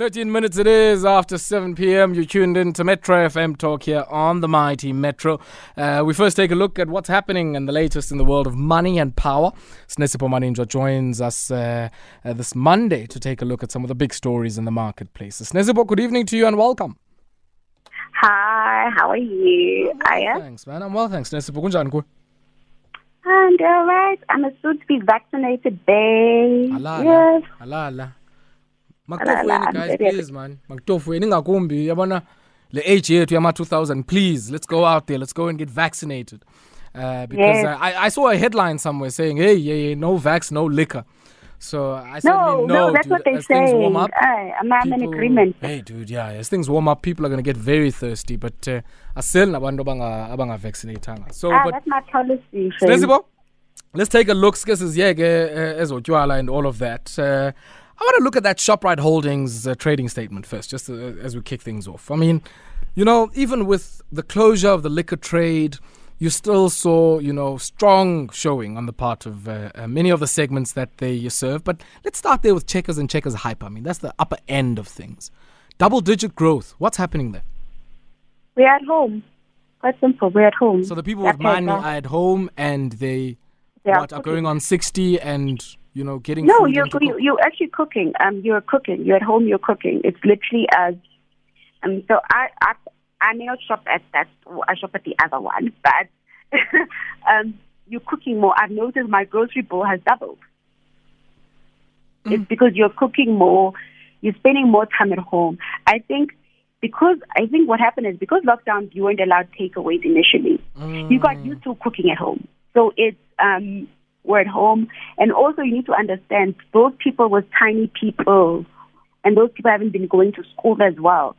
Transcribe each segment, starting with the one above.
13 minutes it is after 7 p.m. You're tuned in to Metro FM Talk here on the mighty Metro. Uh, we first take a look at what's happening and the latest in the world of money and power. Sinesipho Maninjwa joins us uh, uh, this Monday to take a look at some of the big stories in the marketplace. Sinesipho, good evening to you and welcome. Hi, how are you? Well, Aya? thanks, man. I'm well, thanks. Sinesipho, kunjani? I'm all right. I'm a soon to be vaccinated, babe. Yes. Alala. Alala, Makutofweni guys, please man. Makutofweni ngakumbi yabona le age yethu yama 2000 please let's go out there let's go and get vaccinated. Uh, because Yes. uh, I, I saw a headline somewhere saying, "Hey, yeah, yeah, no vax, no liquor." So I certainly No, no, that's dude, what they as things warm up, Aye, I'm, I'm in agreement. Hey, dude, yeah, as things warm up, people are going to get very thirsty. But uh, asel nabantu abanga abanga vaccinatanga. So, Ah, but that's my policy. let's take a look because eziyeke ezotywala and all of that. Uh, I want to look at that Shoprite Holdings uh, trading statement first, just uh, as we kick things off. I mean, you know, even with the closure of the liquor trade, you still saw, you know, strong showing on the part of uh, uh, many of the segments that they serve. But let's start there with Checkers and Checkers Hyper. I mean, that's the upper end of things. Double digit growth. What's happening there? We're at home. Quite simple. We're at home. So the people That's with money are at home and they they are what, are cooking. going on 60 and, you know, getting No, you're you, you're actually cooking. Um, you're cooking. You're at home. You're cooking. It's literally as um. So I I I may not shop at that. I shop at the other one, but um, you're cooking more. I've noticed my grocery bill has doubled. Mm. It's because you're cooking more. You're spending more time at home. I think because I think what happened is because lockdowns you weren't allowed takeaways initially you got Mm. used to cooking at home. So it's um we're at home and also you need to understand those people were tiny people and those people haven't been going to school as well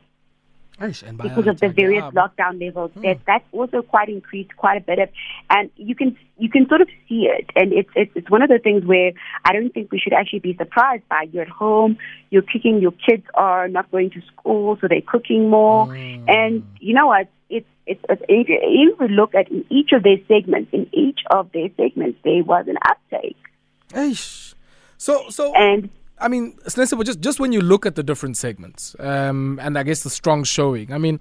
because of the various but- lockdown levels. That that's also quite increased quite a bit of, and you can you can sort of see it. And it's it's it's one of the things where I don't think we should actually be surprised by. You're at home, you're cooking. Your kids are not going to school, so they're cooking more. Mm. And you know what? It's it's, it's if we look at in each of their segments, in each of their segments, there was an uptake. Eish. So, so And I mean, Sinesipho, just just when you look at the different segments, um, and I guess the strong showing. I mean,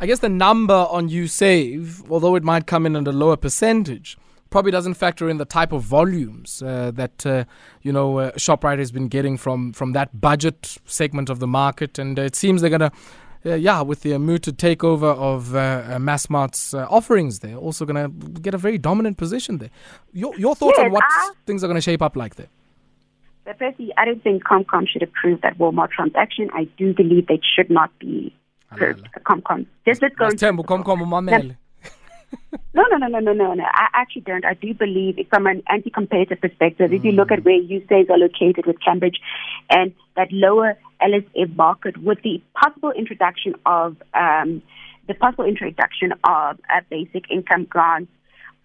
I guess the number on USave, although it might come in at a lower percentage, probably doesn't factor in the type of volumes uh, that uh, you know uh, Shoprite has been getting from from that budget segment of the market, and uh, it seems they're gonna. Uh, yeah, with the mooted takeover of uh, uh, Massmart's uh, offerings, they're also going to get a very dominant position there. Your, your thoughts on what I- things are going to shape up like there? But firstly, I don't think Compcom should approve that Walmart transaction. I do believe they should not be approved. Compcom. Just let's go. komkom umamele. No, no, no, no, no, no, no. I actually don't. I do believe from an anti-competitive perspective. If you look at where USAs are located with Cambridge and that lower LSM market with the possible introduction of um, the possible introduction of a basic income grant,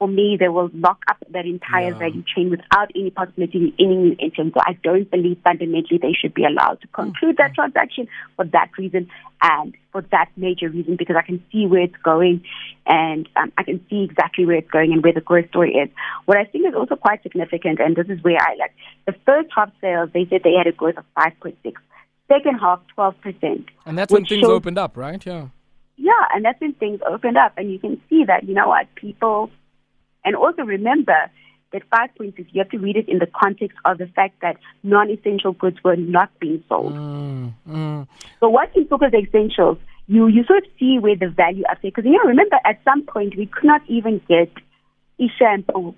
for me, they will lock up that entire Yeah. value chain without any possibility of any new entrant. So I don't believe fundamentally they should be allowed to conclude that transaction for that reason and for that major reason because I can see where it's going and um, I can see exactly where it's going and where the growth story is. What I think is also quite significant, and this is where I like the first half sales, they said they had a growth of 5.6. Second half, 12%. And that's when things shows- opened up, right? Yeah. yeah, and that's when things opened up, and you can see that, you know what, people, and also remember that 5.6, you have to read it in the context of the fact that non essential goods were not being sold. Mm, mm. So once you focus on essentials, you, you sort of see where the value uptake, because, you know, remember at some point we could not even get e shampoo,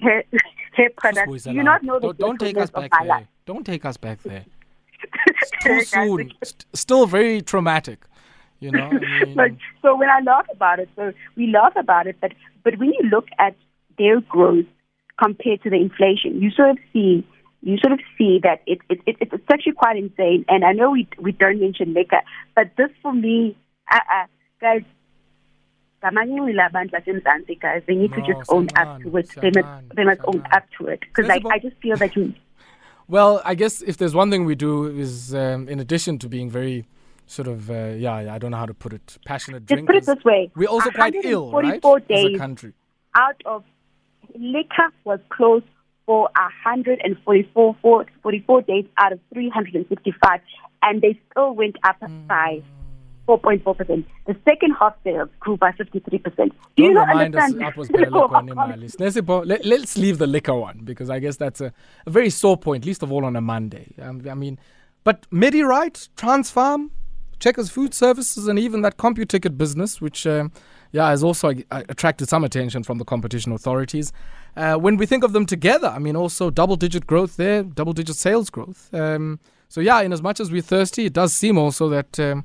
hair, hair products. Do you not know the don't, don't take us back there. Highlight? Don't take us back there. Too soon. St- still very traumatic. You know. I mean, so when I laugh about it, so we laugh about it, but but when you look at their growth compared to the inflation, you sort of see you sort of see that it, it, it it's actually quite insane. And I know we we don't mention liquor, but this for me, uh, uh, guys. ngamanyuwile abantu basemzantsi guys they need to No, just own up to it they must, they must own up to it because like, I just feel that you Well, I guess if there's one thing we do is, um, in addition to being very sort of, uh, yeah, yeah, I don't know how to put it, passionate just put it this way we're also quite ill, right? 144 As a days country. out of liquor was closed for 144 for 44 days out of 365. and they still went up Mm. by 4.4%. The second half sales grew by 53%. Do you not us understand? that was better liquor on Imali. Sinesipho, let, let's leave the liquor one because I guess that's a, a very sore point, least of all on a Monday. Um, I mean, but MediRite, Transpharm, Checkers Food Services, and even that CompuTicket business, which um, yeah has also uh, attracted some attention from the competition authorities. Uh, when we think of them together, I mean, also double-digit growth there, double-digit sales growth. Um, so yeah, in as much as we're thirsty, it does seem also that. Um,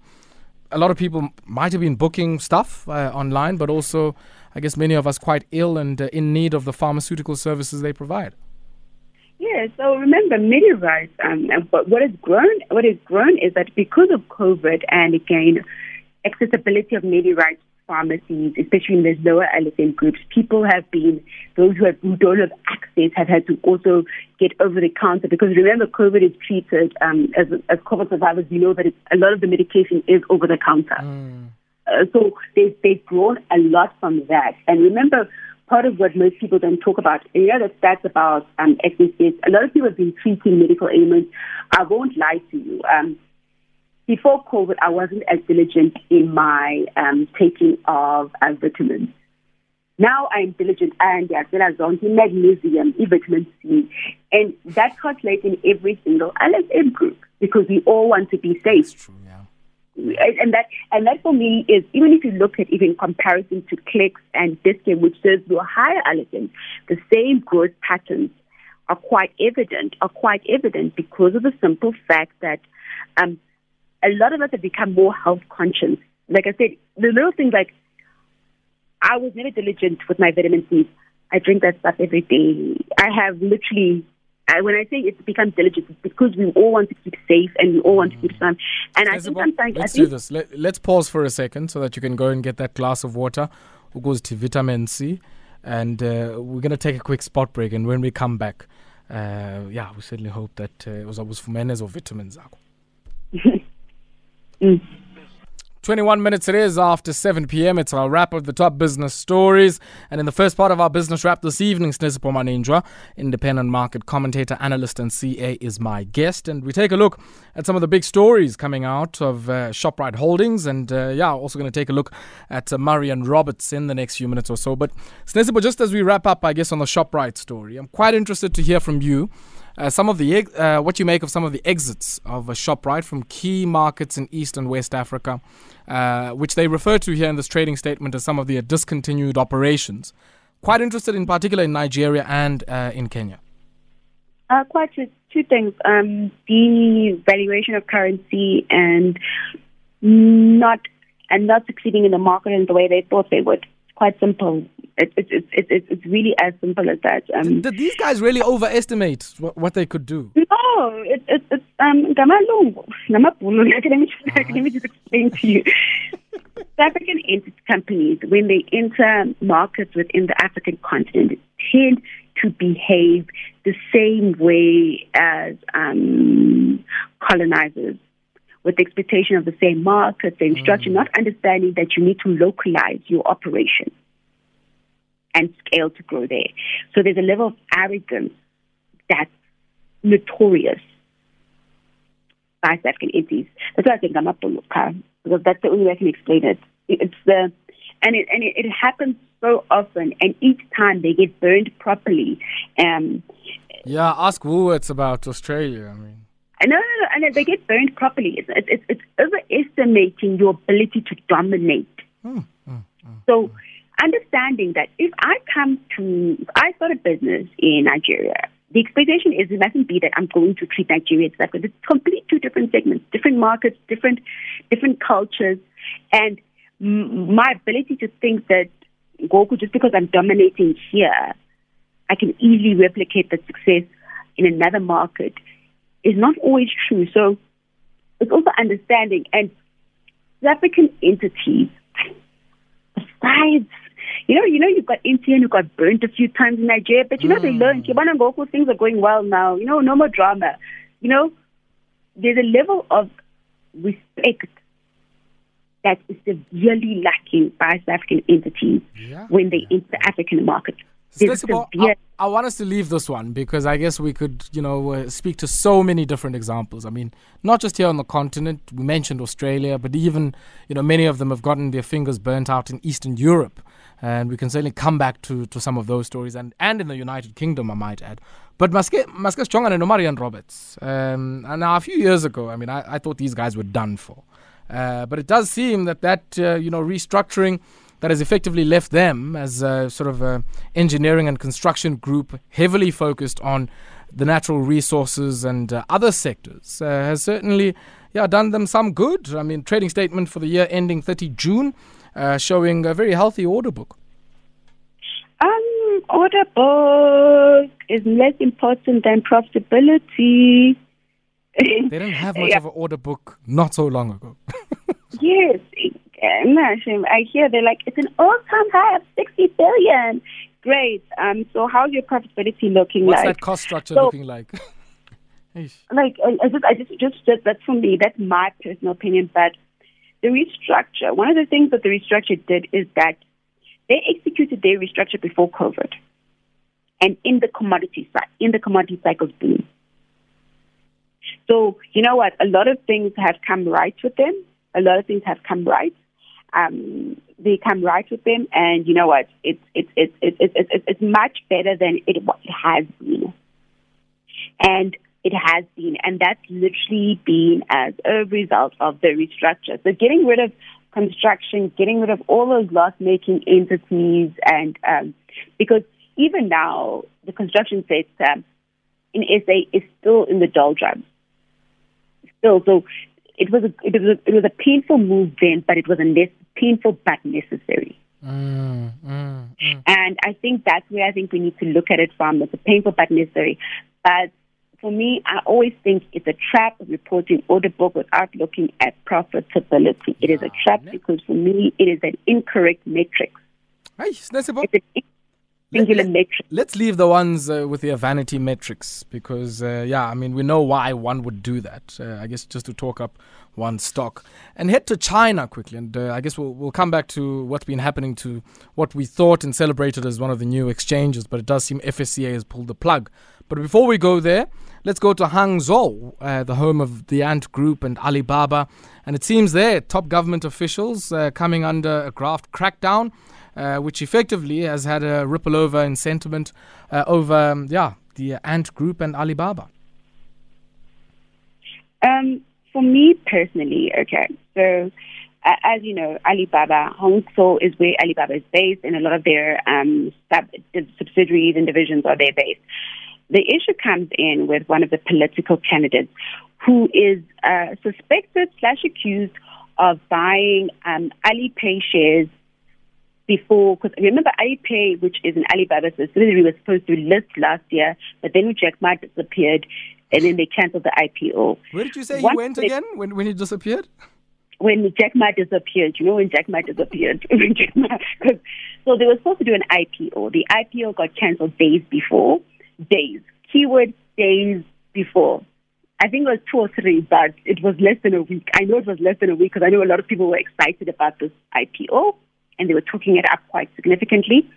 a lot of people might have been booking stuff uh, online, but also, I guess, many of us quite ill and uh, in need of the pharmaceutical services they provide. Yeah, so remember, MediRite, um, and what what has grown, what has grown is that because of COVID and again, accessibility of MediRite pharmacies, especially in the lower LSM groups, people have been, those who, have, who don't have access have had to also get over the counter because remember, COVID is treated um, as, as COVID survivors, we know that it's, a lot of the medication is over the counter. Uh, so they, they've grown a lot from that. And remember, part of what most people don't talk about, and you know stats about um, SSS, a lot of people have been treating medical ailments. I won't lie to you. Um, before COVID, I wasn't as diligent in my um, taking of uh, vitamins. Now I'm diligent and as well as on magnesium, e vitamin C, and that translates in every single LSM group because we all want to be safe true, yeah. And that and that for me is even if you look at even comparison to clicks and Dis-Chem, which serves you a higher allergen, the same growth patterns are quite evident. Are quite evident because of the simple fact that um, a lot of us have become more health conscious. Like I said, the little things like I was never diligent with my vitamin C. I drink that stuff every day. I have literally I, when I say it's become diligent, it's because we all want to keep safe and we all want to keep some. And I think sometimes let's I do this. Let, let's pause for a second so that you can go and get that glass of water. Who goes to vitamin C, and uh, we're gonna take a quick spot break. And when we come back, uh, yeah, we certainly hope that uh, it was always fumenes or vitamins. Mm. 21 minutes it is after 7 p.m. It's our wrap of the top business stories. And in the first part of our business wrap this evening, Sinesipho Maninjwa, independent market commentator, analyst, and CA, is my guest. And we take a look at some of the big stories coming out of uh, ShopRite Holdings. And uh, yeah, also going to take a look at uh, Murray and Roberts in the next few minutes or so. But Sinesipho, just as we wrap up, I guess, on the ShopRite story, I'm quite interested to hear from you. Uh, some of the uh, what you make of some of the exits of a Shoprite from key markets in East and West Africa, uh, which they refer to here in this trading statement as some of the discontinued operations. Quite interested in particular in Nigeria and uh, in Kenya. Uh, quite two, two things. Um, the valuation of currency and not and not succeeding in the market in the way they thought they would. Quite simple. It, it, it, it, it, it's really as simple as that. Um, Did these guys really overestimate what, what they could do? no, it, it, it's um. Let me just let me just explain to you. South African companies, when they enter markets within the African continent, tend to behave the same way as um, colonizers, with the expectation of the same market, same structure, not understanding that you need to localize your operation and scale to grow there. So there's a level of arrogance that's notorious by South African entities. That's why I think I'm up because that's the only way I can explain it. It's the and it and it, it happens so often, and each time they get burned properly. Um, Yeah, ask Woolworths about Australia. I mean, no, no, no, and they get burned properly. It's, it's, it's overestimating your ability to dominate. Hmm, hmm, hmm. So, understanding that if I come to, if I start a business in Nigeria, the expectation is it mustn't be that I'm going to treat Nigeria as that, it's complete two different segments, different markets, different, different cultures, and my ability to think that Goku, just because I'm dominating here, I can easily replicate that success in another market is not always true. So it's also understanding and African entities, besides, you know, you know, you've got MTN who got burnt a few times in Nigeria, but you know, they learned, Kibana Ngoku, oh, things are going well now, you know, no more drama. You know, there's a level of respect that is severely lacking by South African entities Yeah. when they enter the African market. There's a Sinesipho, severe I want us to leave this one because I guess we could, you know, uh, speak to so many different examples. I mean, not just here on the continent. We mentioned Australia, but even, you know, many of them have gotten their fingers burnt out in Eastern Europe. And we can certainly come back to, to some of those stories and, and in the United Kingdom, I might add. But Maske Chongan and Omarian Roberts. Um, and now, a few years ago, I mean, I, I thought these guys were done for. Uh, but it does seem that that, uh, you know, restructuring – that has effectively left them as a sort of a engineering and construction group heavily focused on the natural resources and uh, other sectors uh, has certainly yeah done them some good. I mean, trading statement for the year ending 30 June uh, showing a very healthy order book. Um, order book is less important than profitability. they didn't have much yeah. of an order book not so long ago. yes, I hear they're like, it's an all-time high of 60 billion. Great. Um, so how's your profitability looking What's like? What's that cost structure so, looking like? like, I just, I just, just, just, that's for me. That's my personal opinion. But the restructure, one of the things that the restructure did is that they executed their restructure before COVID. And in the commodity side, in the commodity cycles boom. So, you know what? A lot of things have come right with them. A lot of things have come right um, they come right with them, and you know what? It's it's it's it's it's, it's, much better than it, it has been, and it has been, and that's literally been as a result of the restructure. So getting rid of construction, getting rid of all those loss-making entities, and um, because even now the construction sector in SA is still in the doldrums. Still, so it was a, it was a, it was a painful move then, but it was a ne- painful but necessary. Mm, mm, mm. And I think that's where I think we need to look at it from. It's a painful but necessary. But for me, I always think it's a trap of reporting order book without looking at profitability. It is a trap because for me, it is an incorrect metric. Hey, it's an singular let, metric. Let's leave the ones uh, with their vanity metrics because, uh, yeah, I mean, we know why one would do that. Uh, I guess just to talk up one stock. And head to China quickly. And uh, I guess we'll, we'll come back to what's been happening to what we thought and celebrated as one of the new exchanges, but it does seem FSCA has pulled the plug. But before we go there, let's go to Hangzhou, uh, the home of the Ant Group and Alibaba. And it seems there, top government officials uh, coming under a graft crackdown uh, which effectively has had a ripple over in sentiment uh, over, um, yeah, the Ant Group and Alibaba? Um, for me personally, okay, so uh, as you know, Alibaba, Hangzhou is where Alibaba is based, and a lot of their um, sub- subsidiaries and divisions are there based. The issue comes in with one of the political candidates who is uh, suspected slash accused of buying um, Alipay shares before, because remember Alipay, which is an Alibaba subsidiary, was supposed to list last year, but then Jack Ma disappeared, and then they cancelled the IPO. Where did you say Once he went again when, when he disappeared? When Jack Ma disappeared, you know when Jack Ma disappeared? so they were supposed to do an IPO. The IPO got cancelled days before, days, keyword days before. I think it was two or three, but it was less than a week. I know it was less than a week because I know a lot of people were excited about this IPO and they were talking it up quite significantly.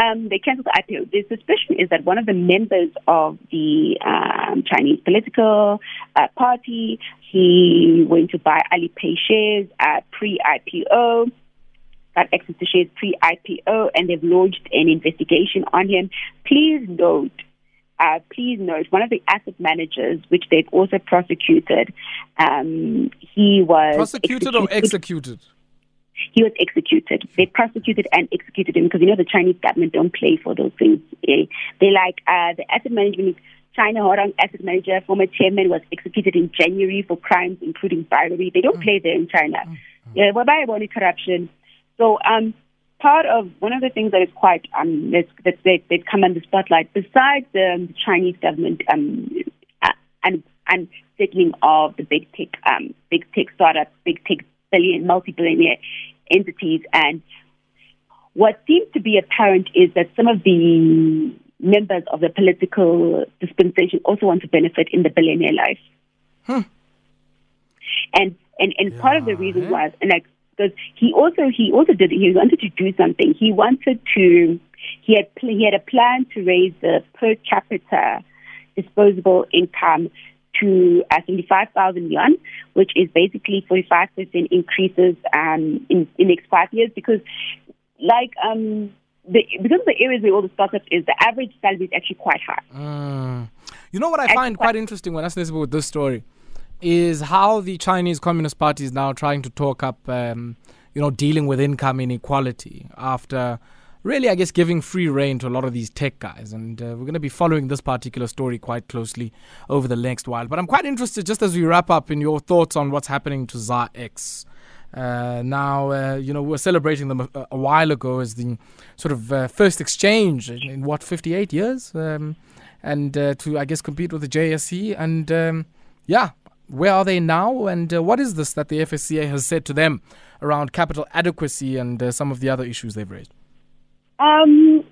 Um, they cancelled the IPO. The suspicion is that one of the members of the um, Chinese political uh, party, he went to buy Alipay shares at pre-IPO, got access to shares pre-IPO, and they've launched an investigation on him. Please note uh, please note, one of the asset managers, which they've also prosecuted, um, he was prosecuted executed. or executed he was executed. They prosecuted and executed him because you know the Chinese government don't play for those things. Eh, they like uh, the asset management. China Huarong asset manager, former chairman, was executed in January for crimes including bribery. They don't mm. play there in China. Mm. Yeah, well, by only corruption. So, um, part of one of the things that is quite um that they they've come under spotlight besides um, the Chinese government um uh, and and settling of the big tech um big tech startups, big tech billion multi billionaire entities. And what seems to be apparent is that some of the members of the political dispensation also want to benefit in the billionaire life. And and, and yeah, part of the reason eh? was and like because he also he also did he wanted to do something. He wanted to he had he had a plan to raise the per capita disposable income to uh, 75,000 yuan, which is basically 45% increases um, in in the next five years. Because, like, um, the, because of the areas where all the startups is, the average salary is actually quite high. Mm. You know what I find quite interesting when I listen with this story is how the Chinese Communist Party is now trying to talk up, um, you know, dealing with income inequality after really, I guess, giving free reign to a lot of these tech guys. And uh, we're going to be following this particular story quite closely over the next while. But I'm quite interested, just as we wrap up, in your thoughts on what's happening to ZAR X. Uh, now, uh, you know, we are celebrating them a, a, while ago as the sort of uh, first exchange in, in, what, 58 years? Um, and uh, to, I guess, compete with the JSE. And um, yeah, where are they now? And uh, what is this that the FSCA has said to them around capital adequacy and some of the other issues they've raised? Um,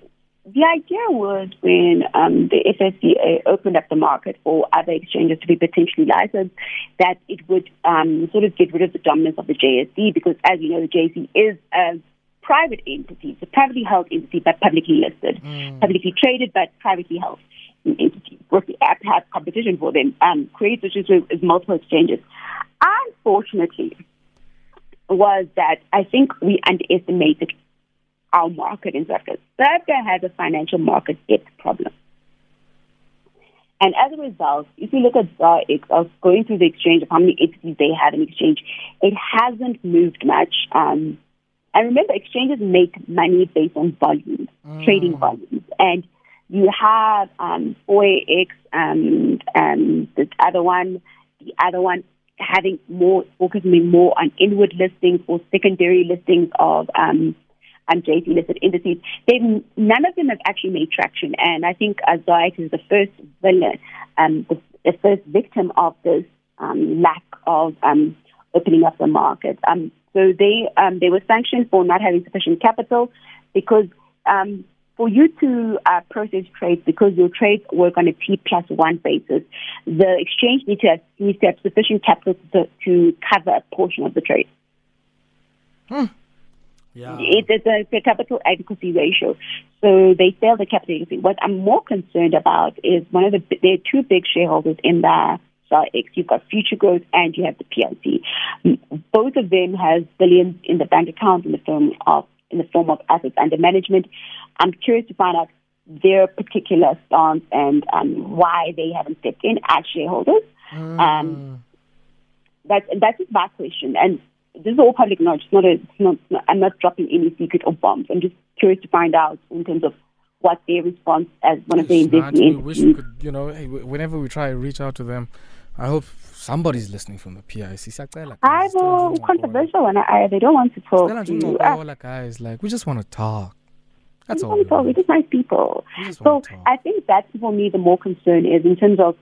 the idea was when um, the FSCA opened up the market for other exchanges to be potentially licensed, that it would um, sort of get rid of the dominance of the JSE because, as you know, the JSE is a private entity, it's a privately held entity but publicly listed, mm. publicly traded but privately held entity. The app has competition for them, um, creates issues with multiple exchanges. Unfortunately, was that I think we underestimated our market in South Africa. South Africa has a financial market debt problem. And as a result, if you look at ZAR X, I was going through the exchange of how many entities they have in exchange, it hasn't moved much. Um, and remember, exchanges make money based on volumes, mm. trading volumes. And you have um, X and um, the other one, the other one having more, focusing more on inward listings or secondary listings of um, and JSE listed indices, they've, none of them have actually made traction. And I think Azoite is the first villain, um, the, the, first victim of this um, lack of um, opening up the market. Um, so they um, they were sanctioned for not having sufficient capital because for you to uh, process trades, because your trades work on a T plus one basis, the exchange needs to have, needs to have sufficient capital to, to cover a portion of the trade. Hmm. Yeah. It is a, a, capital adequacy ratio. So they sell the capital adequacy. What I'm more concerned about is one of the, there are two big shareholders in the X. You've got Future Growth and you have the PIC. Both of them have billions in the bank account in the form of, in the form of assets under management. I'm curious to find out their particular stance and um, why they haven't stepped in as shareholders. Mm. Um, that's that's my question. And this is all public knowledge. It's not a, it's not, I'm not dropping any secret or bombs. I'm just curious to find out in terms of what their response as one of the investing We wish we could, you know, whenever we try to reach out to them, I hope somebody's listening from the PIC. I will controversial when I, they don't want to talk to you. Uh, guys, like we just want to talk. That's all. We, We're just nice people. Just So I think that's for me the more concern is in terms of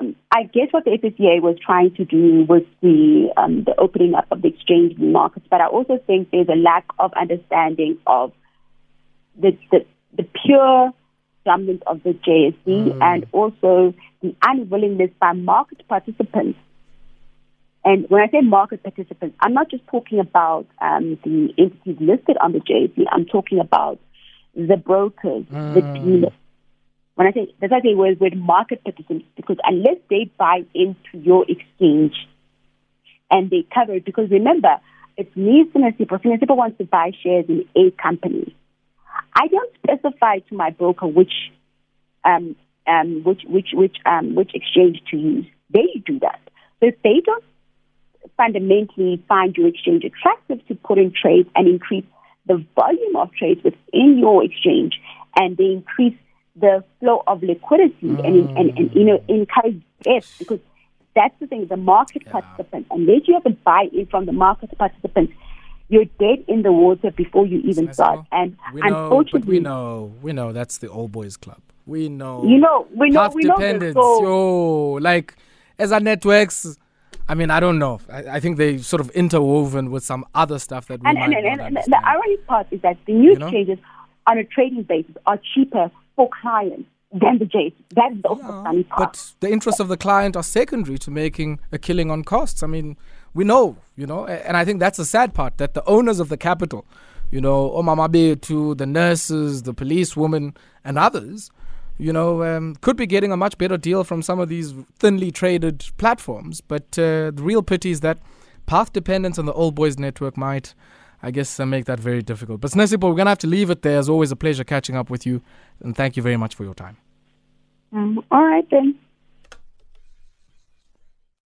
um, I guess what the FSCA was trying to do was the um, the opening up of the exchange markets, but I also think there's a lack of understanding of the the, the pure dominance of the JSE mm. and also the unwillingness by market participants. And when I say market participants, I'm not just talking about um, the entities listed on the JSE. I'm talking about the brokers, mm. the dealers, when I say that's why I say we're, market participants because unless they buy into your exchange and they cover it, because remember, it's me, Sinesipho. Sinesipho wants to buy shares in a company. I don't specify to my broker which um, um, which which which um, which exchange to use. They do that. So if they don't fundamentally find your exchange attractive to put in trades and increase the volume of trades within your exchange, and they increase the flow of liquidity mm. and, and, and, you know, encourage depth because that's the thing, the market yeah. participants, unless you have a buy-in from the market participants, you're dead in the water before you even start. And we know, unfortunately, we know, we know that's the old boys club. We know, you know, we know, we dependence. Know yo, like as our networks. I mean, I don't know. I, I, think they sort of interwoven with some other stuff that we and, might and, and, and the ironic part is that the new you know? changes on a trading basis are cheaper for clients than the J. That's the yeah, funny part. But the interests of the client are secondary to making a killing on costs. I mean, we know, you know, and I think that's the sad part that the owners of the capital, you know, Omamabe to the nurses, the policewomen, and others, you know, um, could be getting a much better deal from some of these thinly traded platforms. But uh, the real pity is that path dependence on the old boys network might, I guess, I make that very difficult. But Sinesipho, we're going to have to leave it there. As always, a pleasure catching up with you. And thank you very much for your time. Um, all right, then.